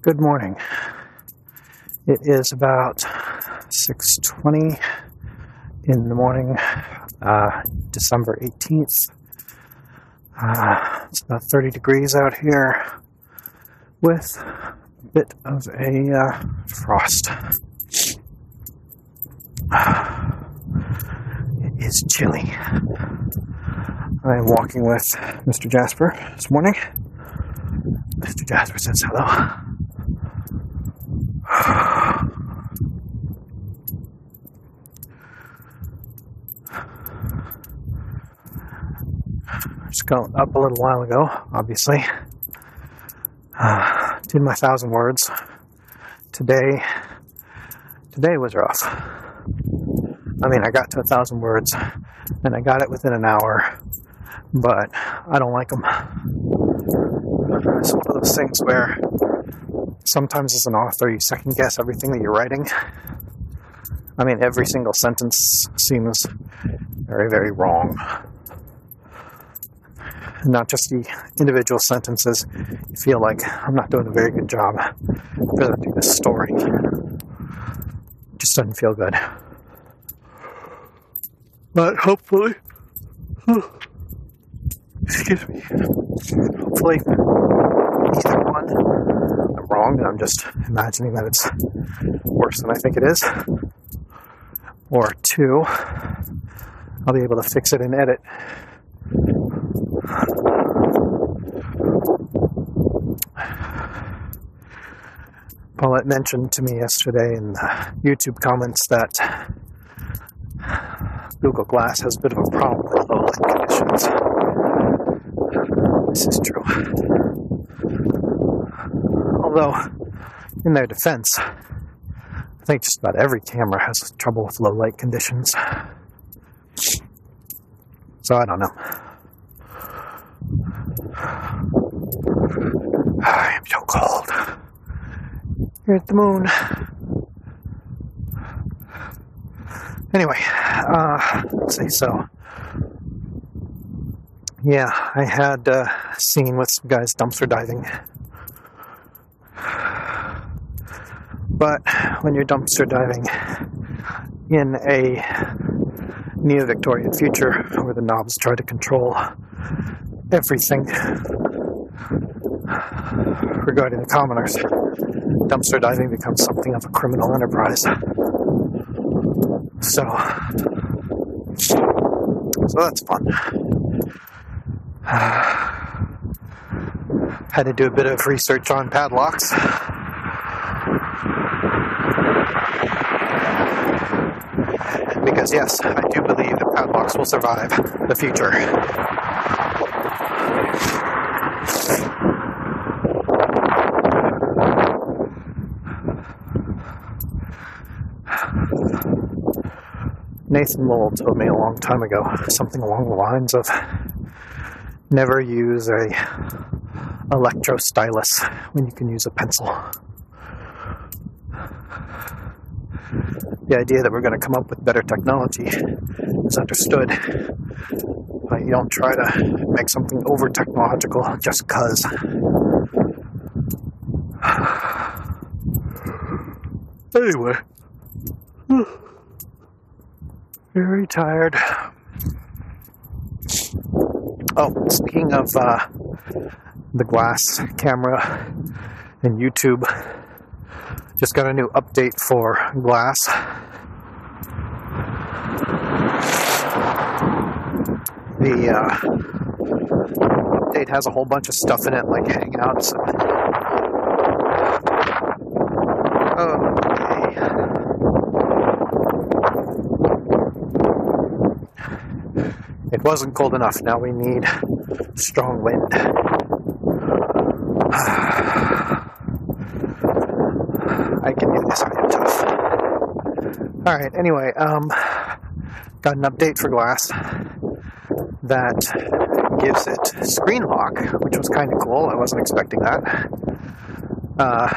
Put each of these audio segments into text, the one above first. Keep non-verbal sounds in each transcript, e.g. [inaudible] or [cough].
Good morning. It is about 6:20 in the morning, uh, December 18th. Uh, it's about 30 degrees out here with a bit of a uh, frost. It is chilly. I am walking with Mr. Jasper this morning. Mr. Jasper says hello. Got up a little while ago, obviously. [sighs] Uh, did my thousand words. Today, today was rough. I mean, I got to a thousand words, and I got it within an hour, but I don't like them. It's one of those things where sometimes as an author you second guess everything that you're writing. I mean, every single sentence seems very, very wrong. Not just the individual sentences. Feel like I'm not doing a very good job presenting this story. It just doesn't feel good. But hopefully, excuse me, hopefully, either one, I'm wrong and I'm just imagining that it's worse than I think it is, or two, I'll be able to fix it and edit. Paulette mentioned to me yesterday in the YouTube comments that Google Glass has a bit of a problem with low light conditions. This is true. Although, in their defense, I think just about every camera has trouble with low light conditions. So I don't know. [sighs] I am so cold. Here at the moon. Anyway, uh, let's see. So, yeah, I had a scene with some guys dumpster diving. But when you're dumpster diving in a neo Victorian future where the knobs try to control everything regarding the commoners, dumpster diving becomes something of a criminal enterprise. So, so that's fun. [sighs] had to do a bit of research on padlocks. Because, yes, I do believe that padlocks will survive the future. Nathan Lowell told me a long time ago something along the lines of never use a electro stylus when you can use a pencil. The idea that we're going to come up with better technology is understood, but you don't try to make something over technological just because. [sighs] Anyway. Very tired. Oh, speaking of uh, the glass camera and YouTube, just got a new update for glass. The uh, update has a whole bunch of stuff in it, like Hangouts. Okay. Wasn't cold enough. Now we need strong wind. [sighs] I can do this. I am tough. All right. Anyway, um, got an update for Glass that gives it screen lock, which was kind of cool. I wasn't expecting that. Uh,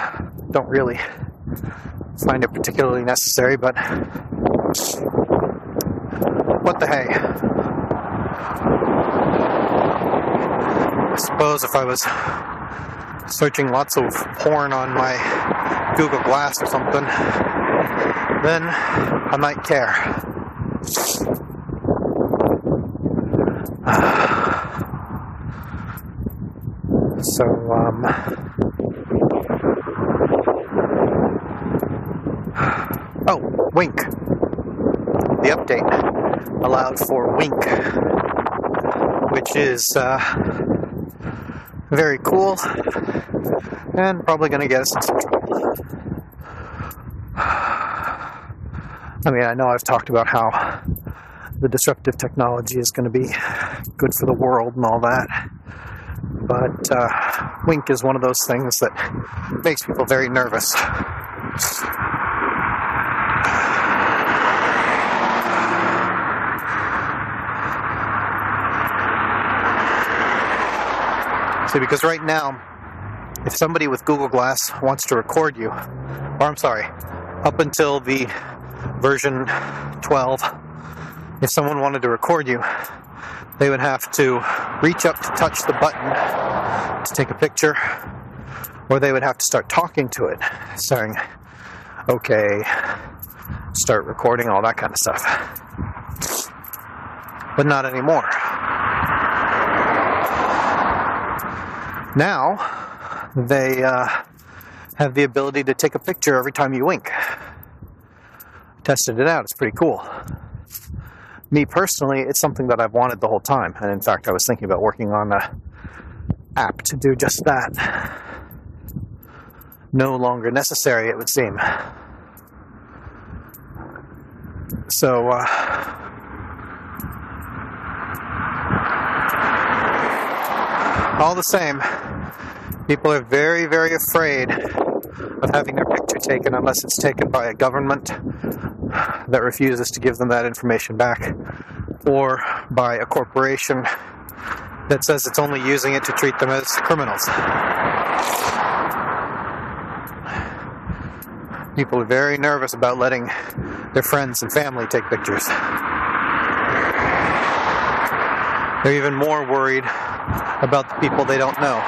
don't really find it particularly necessary, but what the hey? I suppose if I was searching lots of porn on my Google Glass or something, then I might care. [sighs] So, um, [sighs] oh, Wink. The update allowed for Wink, which is uh, very cool and probably going to get us some trouble. I mean, I know I've talked about how the disruptive technology is going to be good for the world and all that. But uh, Wink is one of those things that makes people very nervous. Because right now, if somebody with Google Glass wants to record you, or I'm sorry, up until the version 12, if someone wanted to record you, they would have to reach up to touch the button to take a picture, or they would have to start talking to it, saying, okay, start recording, all that kind of stuff. But not anymore. Now, they uh, have the ability to take a picture every time you wink. Tested it out, it's pretty cool me personally, it's something that I've wanted the whole time. And in fact, I was thinking about working on a app to do just that. No longer necessary, it would seem. So, uh, all the same, people are very, very afraid of having their picture taken unless it's taken by a government that refuses to give them that information back, or by a corporation that says it's only using it to treat them as criminals. People are very nervous about letting their friends and family take pictures. They're even more worried about the people they don't know.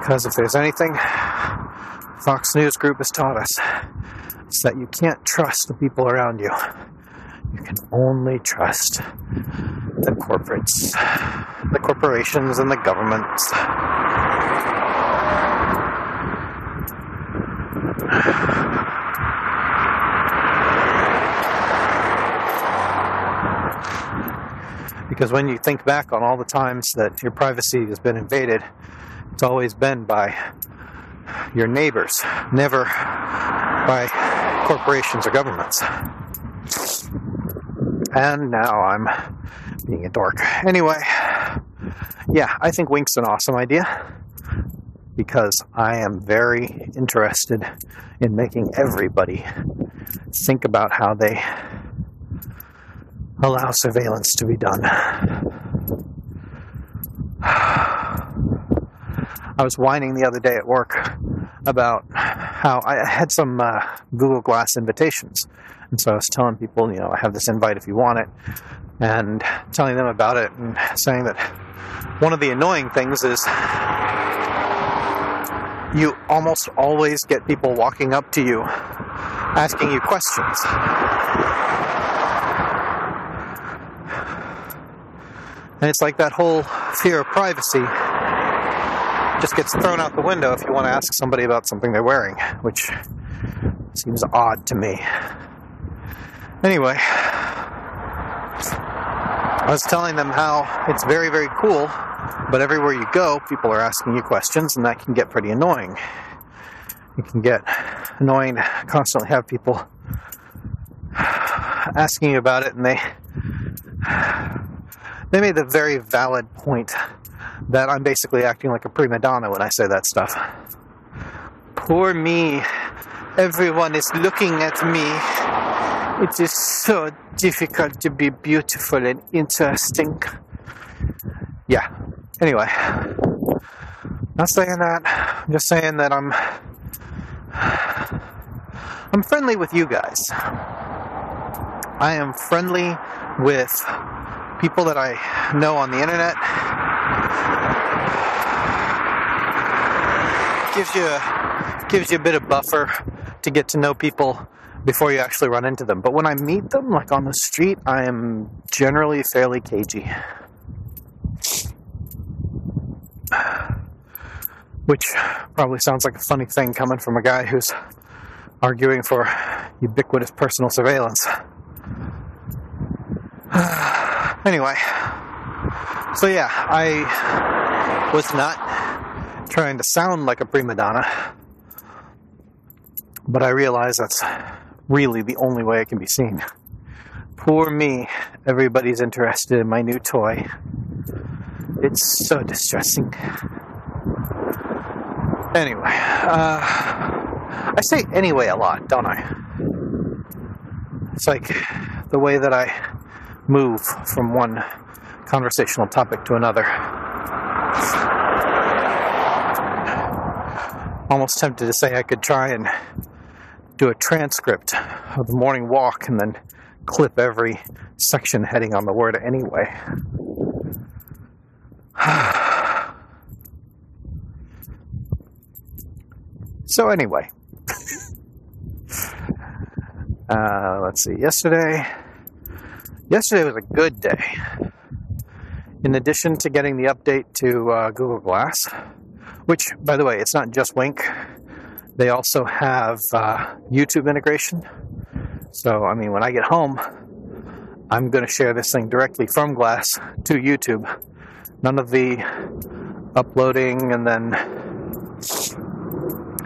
Because if there's anything Fox News Group has taught us is that you can't trust the people around you. You can only trust the corporates, the corporations, and the governments. Because when you think back on all the times that your privacy has been invaded, it's always been by your neighbors, never by corporations or governments. And now I'm being a dork. Anyway, yeah, I think Wink's an awesome idea because I am very interested in making everybody think about how they allow surveillance to be done. [sighs] I was whining the other day at work about how I had some uh, Google Glass invitations. And so I was telling people, you know, I have this invite if you want it, and telling them about it, and saying that one of the annoying things is you almost always get people walking up to you asking you questions. And it's like that whole fear of privacy just gets thrown out the window if you want to ask somebody about something they're wearing, which seems odd to me. Anyway, I was telling them how it's very, very cool, but everywhere you go, people are asking you questions, and that can get pretty annoying. It can get annoying to constantly have people [sighs] asking you about it, and they they made the very valid point that I'm basically acting like a prima donna when I say that stuff. Poor me. Everyone is looking at me. It is so difficult to be beautiful and interesting. Yeah. Anyway, not saying that. I'm just saying that I'm I'm friendly with you guys. I am friendly with people that I know on the internet gives you a, gives you a bit of buffer to get to know people before you actually run into them. But when I meet them, like on the street, I am generally fairly cagey. Which probably sounds like a funny thing coming from a guy who's arguing for ubiquitous personal surveillance. [sighs] [sighs] anyway, so yeah, I was not trying to sound like a prima donna, but I realize that's really the only way it can be seen. Poor me, everybody's interested in my new toy. It's so distressing. Anyway, uh, I say anyway a lot, don't I? It's like the way that I move from one conversational topic to another. Almost tempted to say I could try and do a transcript of the morning walk and then clip every section heading on the word anyway. [sighs] so, anyway. [laughs] uh, let's see. Yesterday. Yesterday was a good day. In addition to getting the update to uh, Google Glass, which, by the way, it's not just Wink. They also have uh, YouTube integration. So, I mean, when I get home, I'm going to share this thing directly from Glass to YouTube. None of the uploading and then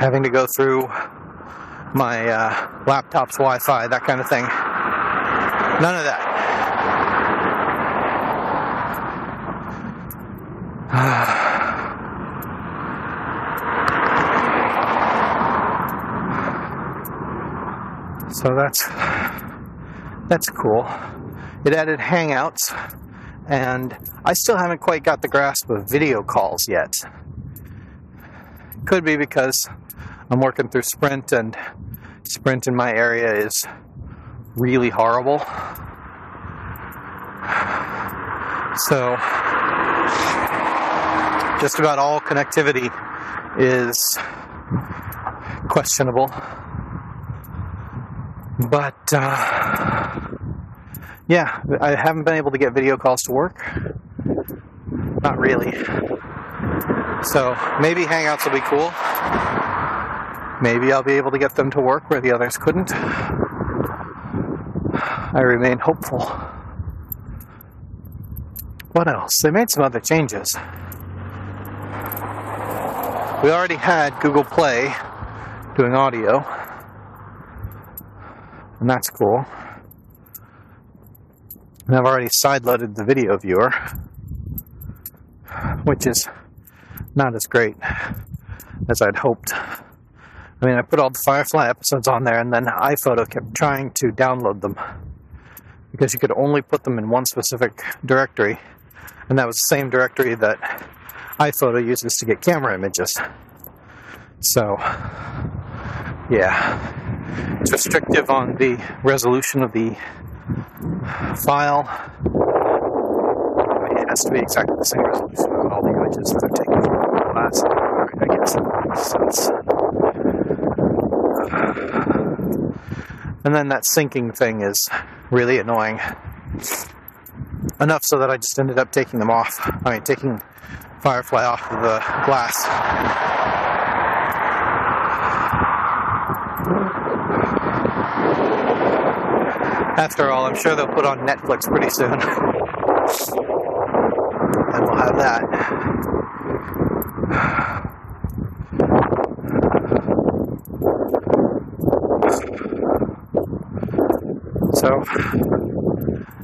having to go through my uh, laptop's Wi Fi, that kind of thing. None of that. [sighs] So that's that's cool. It added Hangouts, and I still haven't quite got the grasp of video calls yet. Could be because I'm working through Sprint, and Sprint in my area is really horrible. [sighs] So, just about all connectivity is questionable. But uh, yeah, I haven't been able to get video calls to work. Not really. So maybe Hangouts will be cool. Maybe I'll be able to get them to work where the others couldn't. I remain hopeful. What else? They made some other changes. We already had Google Play doing audio and that's cool. And I've already sideloaded the video viewer, which is not as great as I'd hoped. I mean, I put all the Firefly episodes on there, and then iPhoto kept trying to download them because you could only put them in one specific directory, and that was the same directory that iPhoto uses to get camera images. So, yeah, it's restrictive on the resolution of the file. It has to be exactly the same resolution on all the images that are taken from the glass. I guess that makes sense. And then that syncing thing is really annoying. Enough so that I just ended up taking them off. I mean, taking Firefly off of the glass After all, I'm sure they'll put on Netflix pretty soon. [laughs] and we'll have that. So,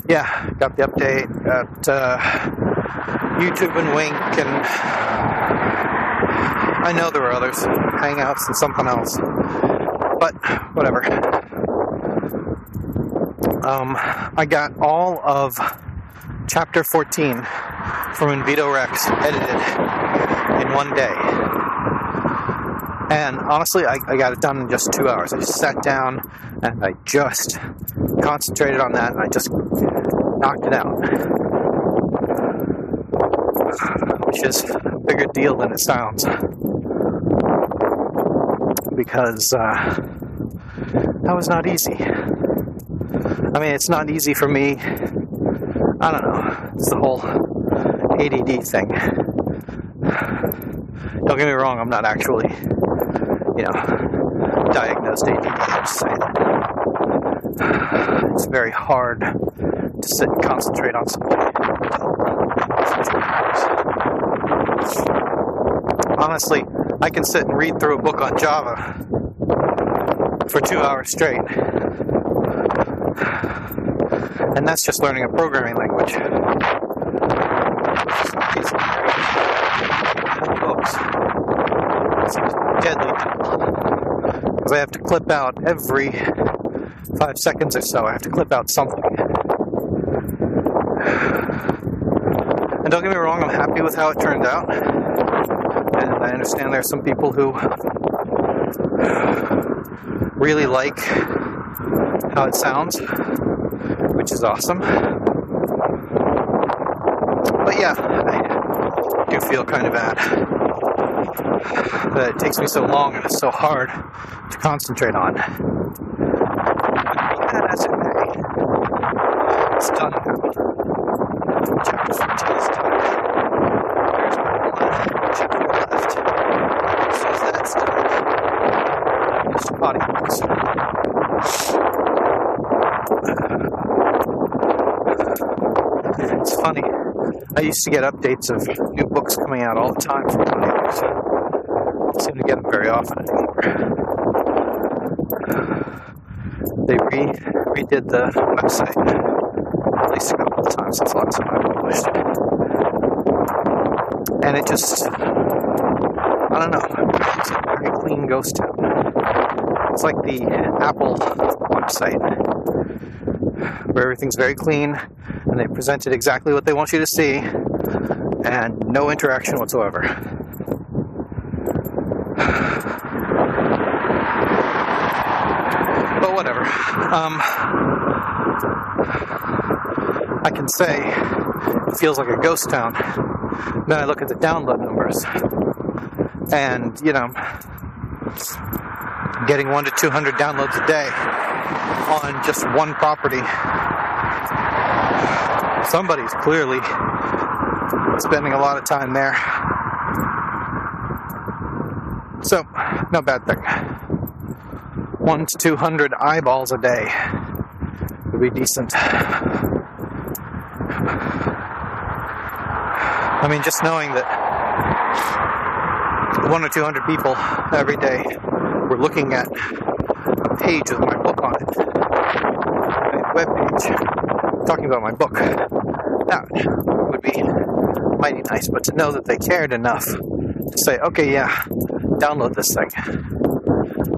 yeah, got the update, got uh, YouTube and Wink, and I know there were others, Hangouts and something else, but whatever um, I got all of chapter 14 from Invito Rex edited in one day. And honestly, I, I, got it done in just two hours. I sat down and I just concentrated on that and I just knocked it out. Which is a bigger deal than it sounds. because uh, that was not easy. I mean, it's not easy for me. I don't know. It's the whole ADD thing. Don't get me wrong, I'm not actually, you know, diagnosed ADD. I'm just saying it's very hard to sit and concentrate on something. Honestly, I can sit and read through a book on Java for two hours straight. And that's just learning a programming language. Books. deadly Because I have to clip out every five seconds or so, I have to clip out something. And don't get me wrong, I'm happy with how it turned out. Understand there are some people who really like how it sounds, which is awesome. But yeah, I do feel kind of bad that it takes me so long and it's so hard to concentrate on. But as it may, it's done Chapter 14 is done. There's one chapter left. So that's done. Just body It's funny. I used to get updates of new books coming out all the time from Podiobooks. I seem to get them very often anymore. They re redid the website at least a couple of times since last time I published. And it just, I don't know, it's a very clean ghost town. It's like the Apple website where everything's very clean and they presented exactly what they want you to see and no interaction whatsoever. But whatever. Um, I can say it feels like a ghost town. Then I look at the download numbers, and you know, getting one to 200 downloads a day on just one property somebody's clearly spending a lot of time there. So, no bad thing. One to two hundred eyeballs a day would be decent. I mean, just knowing that one or two hundred people every day were looking at a page with my book on it, a web page talking about my book, that would be mighty nice. But to know that they cared enough to say, okay, yeah, download this thing,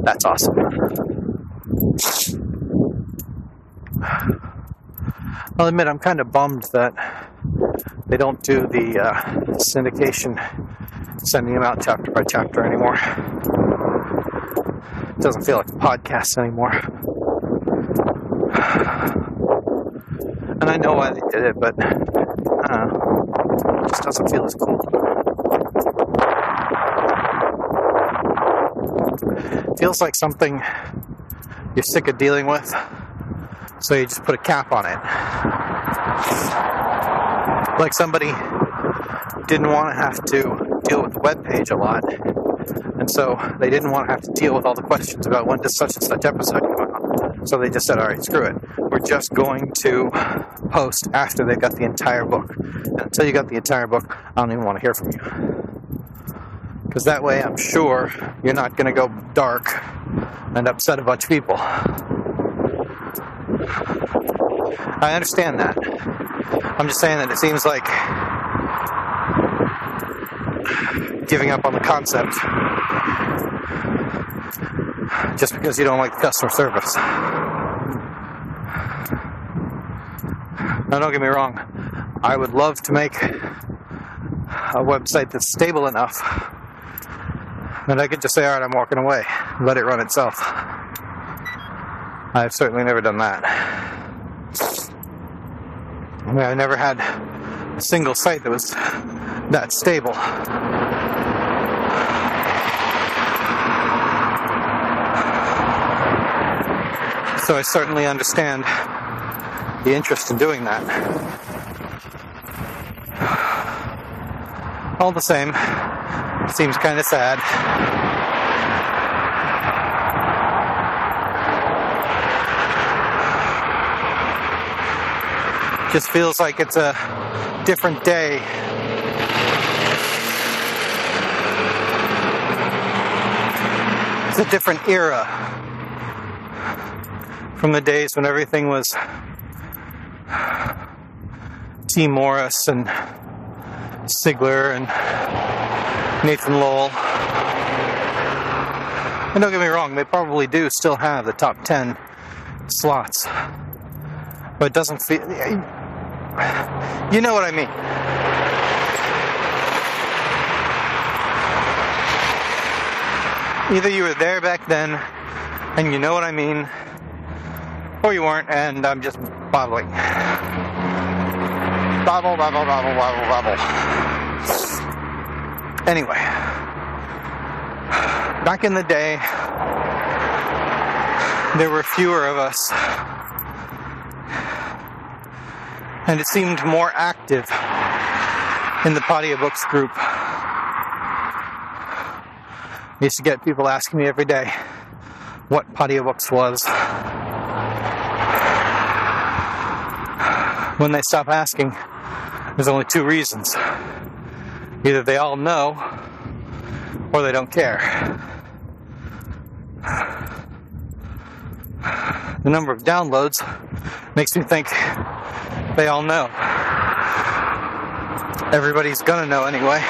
that's awesome. I'll admit I'm kind of bummed that they don't do the uh, syndication, sending them out chapter by chapter anymore. It doesn't feel like a podcast anymore. And I know why they did it, but doesn't feel as cool. feels like something you're sick of dealing with, so you just put a cap on it. Like somebody didn't want to have to deal with the web page a lot, and so they didn't want to have to deal with all the questions about when does such and such episode. So they just said, all right, screw it. We're just going to post after they've got the entire book. And until you got the entire book, I don't even want to hear from you. Because that way, I'm sure you're not going to go dark and upset a bunch of people. I understand that. I'm just saying that it seems like giving up on the concept just because you don't like customer service. Now, don't get me wrong, I would love to make a website that's stable enough that I could just say, all right, I'm walking away, let it run itself. I've certainly never done that. I mean, I never had a single site that was that stable. So I certainly understand the interest in doing that. All the same, seems kind of sad. Just feels like it's a different day. It's a different era from the days when everything was Tee Morris and Sigler and Nathan Lowell. And don't get me wrong, they probably do still have the top 10 slots. But it doesn't feel. You know what I mean. Either you were there back then and you know what I mean, or you weren't, and I'm just bottling. Bobble, bobble, bobble, bobble, bobble. Anyway, back in the day, there were fewer of us and it seemed more active in the Podiobooks group. I used to get people asking me every day what Podiobooks was. When they stop asking, there's only two reasons. Either they all know or they don't care. The number of downloads makes me think they all know. Everybody's gonna know anyway.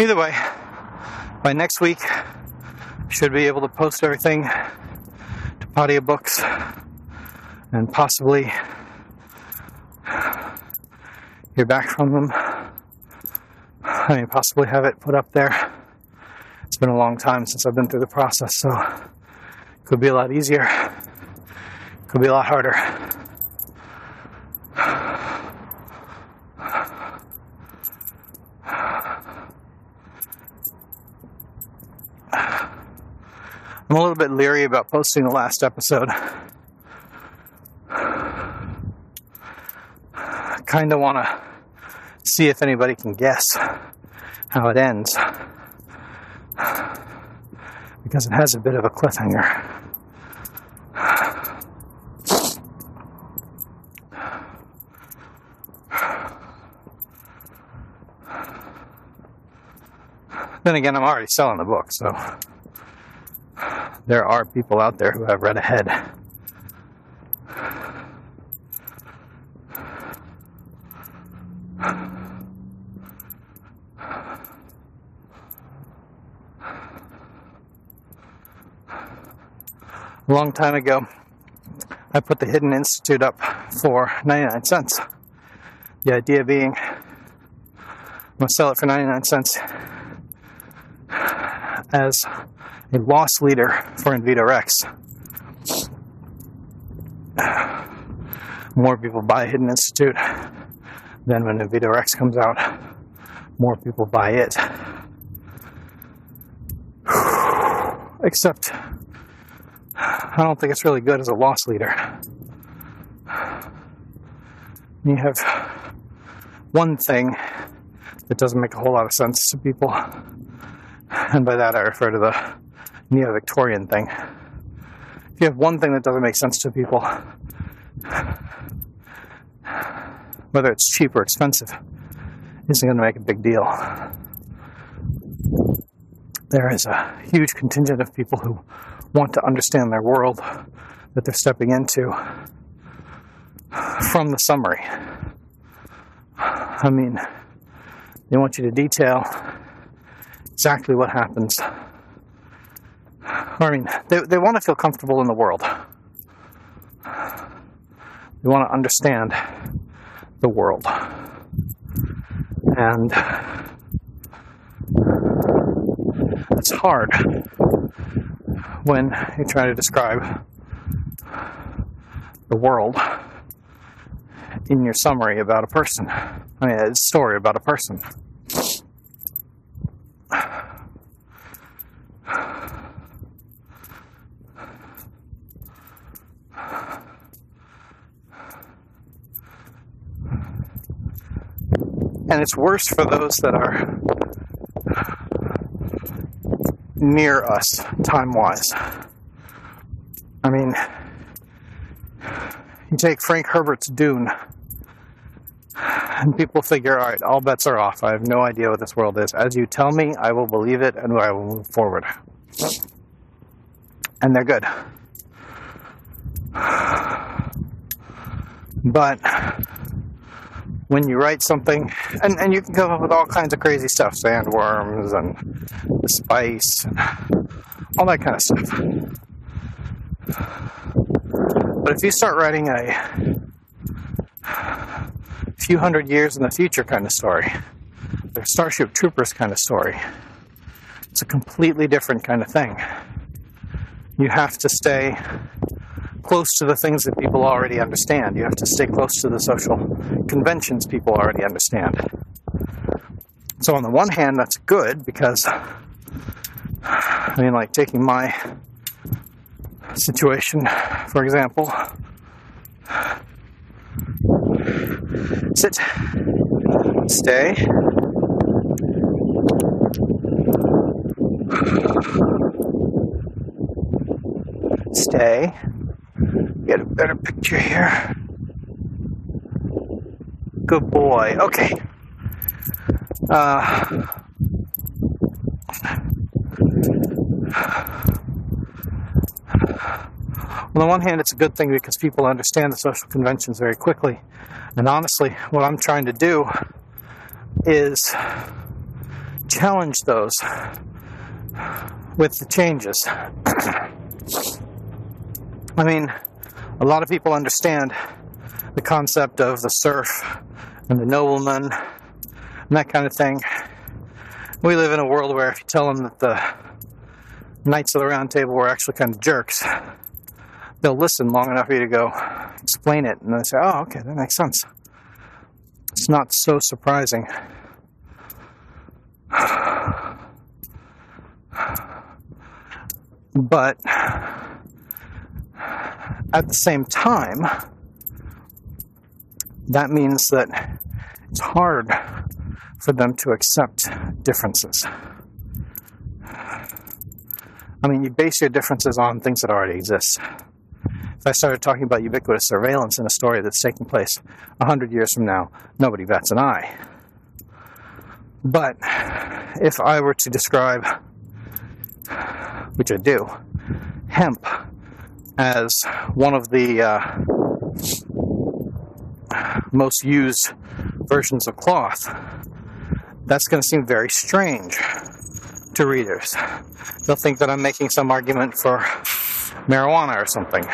Either way, by next week, should be able to post everything to Podiobooks and possibly hear back from them. I mean, possibly have it put up there. It's been a long time since I've been through the process, so it could be a lot easier. it Could be a lot harder. I'm a little bit leery about posting the last episode. kind of want to see if anybody can guess how it ends. Because it has a bit of a cliffhanger. Then again, I'm already selling the book, so there are people out there who have read ahead. a long time ago, I put the Hidden Institute up for 99 cents. The idea being, I'm going to sell it for 99 cents as a loss leader for Invito Rex. More people buy Hidden Institute than when Invito Rex comes out. More people buy it. [sighs] Except I don't think it's really good as a loss leader. You have one thing that doesn't make a whole lot of sense to people, and by that I refer to the neo Victorian thing. If you have one thing that doesn't make sense to people, whether it's cheap or expensive, isn't going to make a big deal. There is a huge contingent of people who want to understand their world that they're stepping into from the summary. I mean, they want you to detail exactly what happens. I mean, they, they want to feel comfortable in the world. They want to understand the world. And it's hard when you try to describe the world in your summary about a person. I mean, a story about a person. And it's worse for those that are near us time wise. I mean, you take Frank Herbert's Dune, and people figure, all right, all bets are off. I have no idea what this world is. As you tell me, I will believe it and I will move forward. And they're good. But when you write something, and, and you can come up with all kinds of crazy stuff sandworms and spice, and all that kind of stuff. But if you start writing a few hundred years in the future kind of story, the Starship Troopers kind of story, it's a completely different kind of thing. You have to stay close to the things that people already understand. You have to stay close to the social conventions people already understand. So, on the one hand, that's good because, I mean, like taking my situation, for example, sit, stay. Stay get a better picture here. Good boy. Okay. Uh, on the one hand, it's a good thing because people understand the social conventions very quickly. And honestly, what I'm trying to do is challenge those with the changes. [coughs] I mean, a lot of people understand the concept of the serf and the nobleman and that kind of thing. We live in a world where if you tell them that the Knights of the Round Table were actually kind of jerks, they'll listen long enough for you to go explain it, and they say, "Oh, okay, that makes sense." It's not so surprising. [sighs] But at the same time, that means that it's hard for them to accept differences. I mean, you base your differences on things that already exist. If I started talking about ubiquitous surveillance in a story that's taking place 100 years from now, nobody bats an eye. But if I were to describe, which I do, hemp as one of the uh, most used versions of cloth, that's going to seem very strange to readers. They'll think that I'm making some argument for marijuana or something.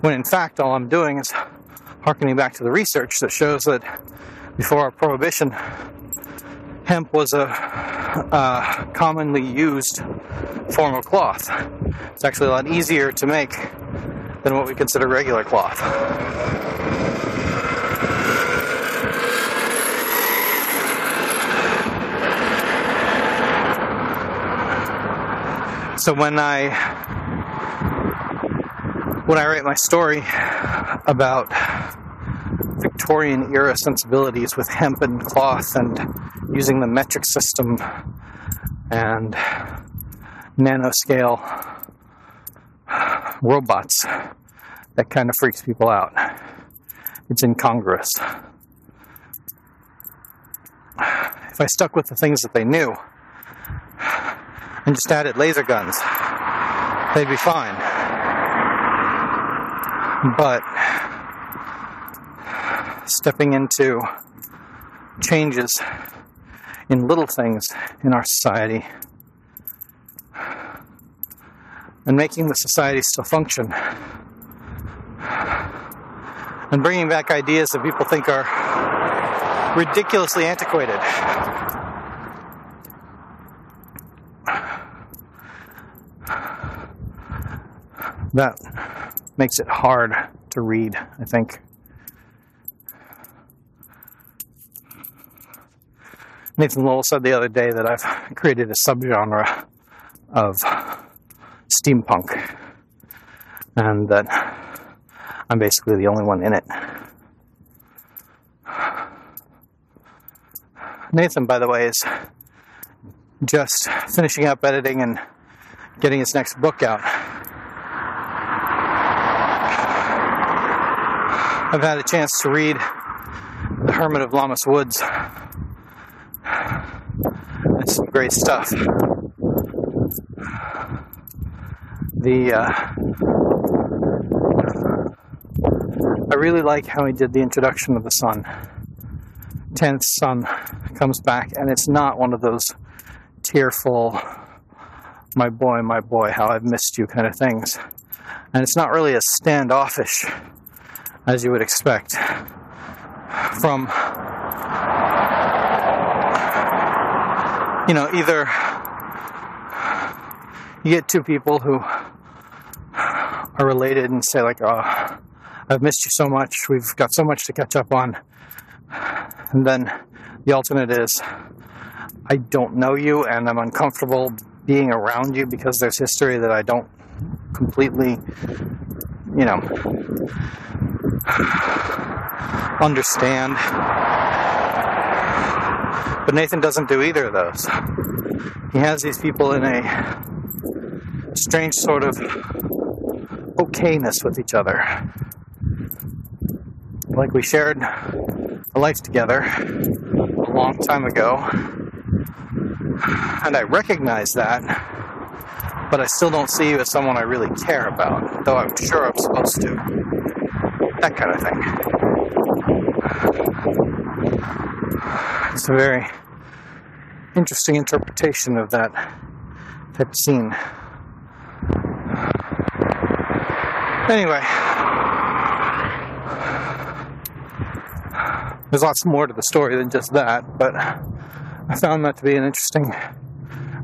When in fact, all I'm doing is harkening back to the research that shows that before prohibition, hemp was a, a commonly used form of cloth. It's actually a lot easier to make than what we consider regular cloth. So when I when I write my story about Victorian era sensibilities with hemp and cloth and using the metric system and nanoscale robots, that kind of freaks people out. It's incongruous. If I stuck with the things that they knew and just added laser guns, they'd be fine. But stepping into changes in little things in our society and making the society still function and bringing back ideas that people think are ridiculously antiquated. That makes it hard to read, I think. Nathan Lowell said the other day that I've created a subgenre of steampunk and that I'm basically the only one in it. Nathan, by the way, is just finishing up editing and getting his next book out. I've had a chance to read The Hermit of Lammas Woods. It's some great stuff. The uh, I really like how he did the introduction of the son. Tanith's son comes back, and it's not one of those tearful, my boy, my boy, how I've missed you kind of things. And it's not really as standoffish as you would expect from, you know, either you get two people who are related and say, like, oh, I've missed you so much, we've got so much to catch up on. And then the alternate is, I don't know you and I'm uncomfortable being around you because there's history that I don't completely, you know, understand. But Nathan doesn't do either of those. He has these people in a strange sort of okayness with each other. Like we shared a life together a long time ago, and I recognize that, but I still don't see you as someone I really care about, though I'm sure I'm supposed to. That kind of thing. It's a very interesting interpretation of that of scene. Anyway, there's lots more to the story than just that, but I found that to be an interesting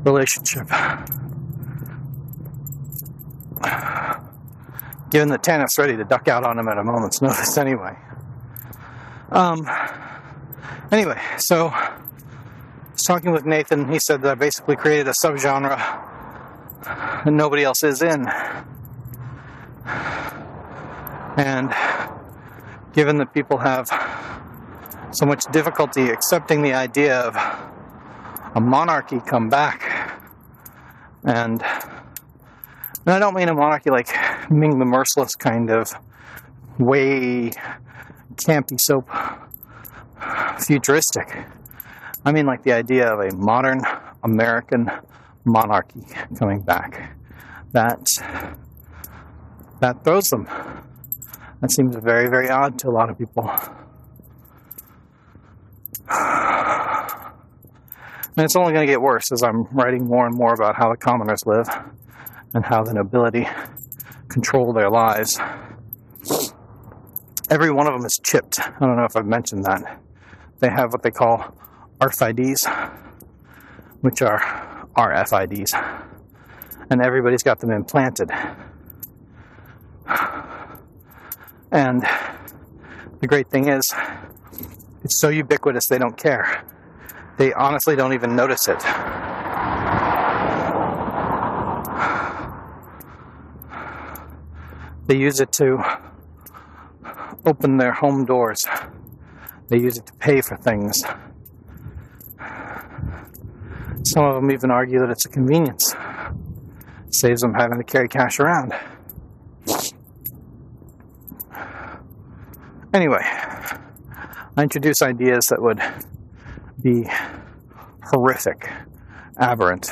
relationship. Given that Tanith's ready to duck out on him at a moment's notice anyway. Um, anyway, so I was talking with Nathan. He said that I basically created a subgenre that nobody else is in. And given that people have so much difficulty accepting the idea of a monarchy come back, and, and I don't mean a monarchy like Ming the Merciless kind of way campy soap futuristic. I mean like the idea of a modern American monarchy coming back. That that throws them. That seems very, very odd to a lot of people. [sighs] And it's only going to get worse as I'm writing more and more about how the commoners live and how the nobility control their lives. Every one of them is chipped. I don't know if I've mentioned that. They have what they call RFIDs, which are RFIDs. And everybody's got them implanted. And the great thing is, it's so ubiquitous they don't care. They honestly don't even notice it. They use it to open their home doors. They use it to pay for things. Some of them even argue that it's a convenience. Saves them having to carry cash around. Anyway, I introduce ideas that would be horrific, aberrant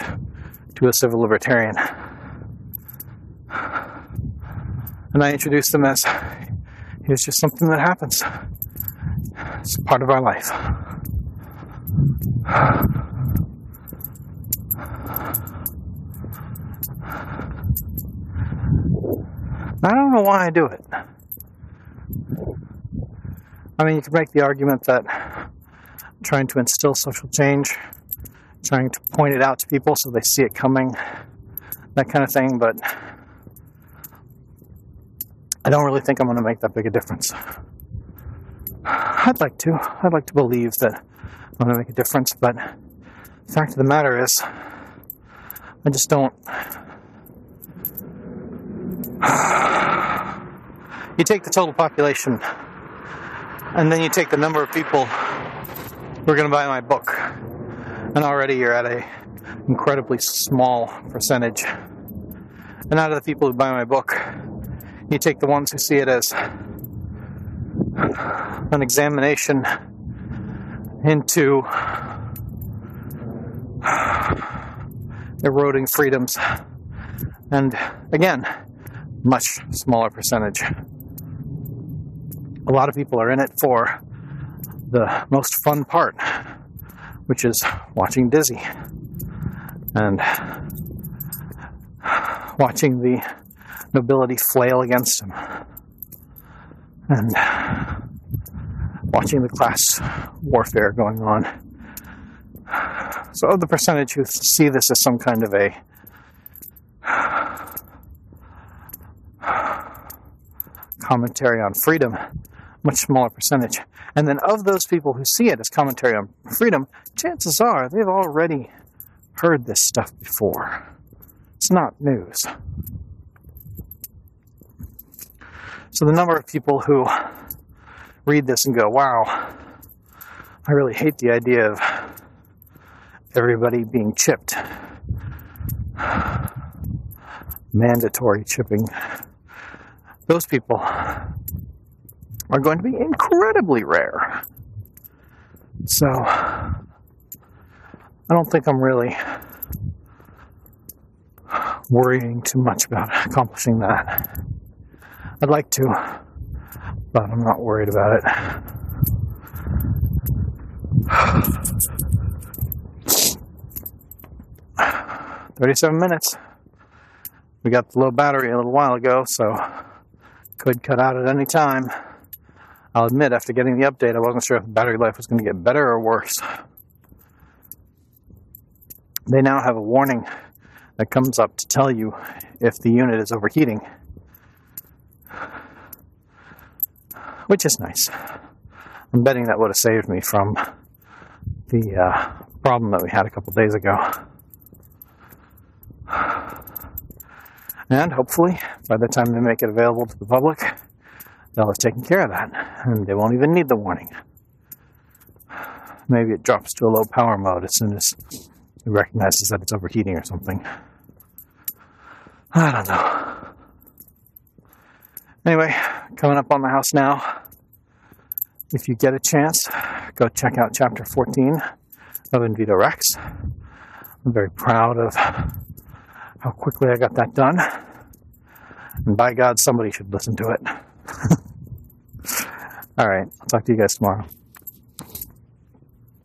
to a civil libertarian. And I introduce them as it's just something that happens. It's part of our life. I don't know why I do it. I mean, you could make the argument that trying to instill social change, trying to point it out to people so they see it coming, that kind of thing, but I don't really think I'm going to make that big a difference. I'd like to. I'd like to believe that I'm going to make a difference, but the fact of the matter is, I just don't. [sighs] You take the total population, and then you take the number of people who are going to buy my book, and already you're at a incredibly small percentage. And out of the people who buy my book, you take the ones who see it as an examination into eroding freedoms. And again, much smaller percentage. A lot of people are in it for the most fun part, which is watching Dizzy and watching the nobility flail against him and watching the class warfare going on. So, of the percentage who see this as some kind of a commentary on freedom, much smaller percentage. And then of those people who see it as commentary on freedom, chances are they've already heard this stuff before. It's not news. So the number of people who read this and go, wow, I really hate the idea of everybody being chipped. Mandatory chipping. Those people are going to be incredibly rare. So, I don't think I'm really worrying too much about accomplishing that. I'd like to, but I'm not worried about it. Thirty-seven minutes. We got the low battery a little while ago, so could cut out at any time. I'll admit, after getting the update, I wasn't sure if the battery life was going to get better or worse. They now have a warning that comes up to tell you if the unit is overheating. which is nice. I'm betting that would have saved me from the uh, problem that we had a couple days ago. And hopefully, by the time they make it available to the public, have taken care of that, and they won't even need the warning. Maybe it drops to a low power mode as soon as it recognizes that it's overheating or something. I don't know. Anyway, coming up on the house now. If you get a chance, go check out chapter 14 of Invito Rex. I'm very proud of how quickly I got that done. And by God, somebody should listen to it. [laughs] All right, I'll talk to you guys tomorrow.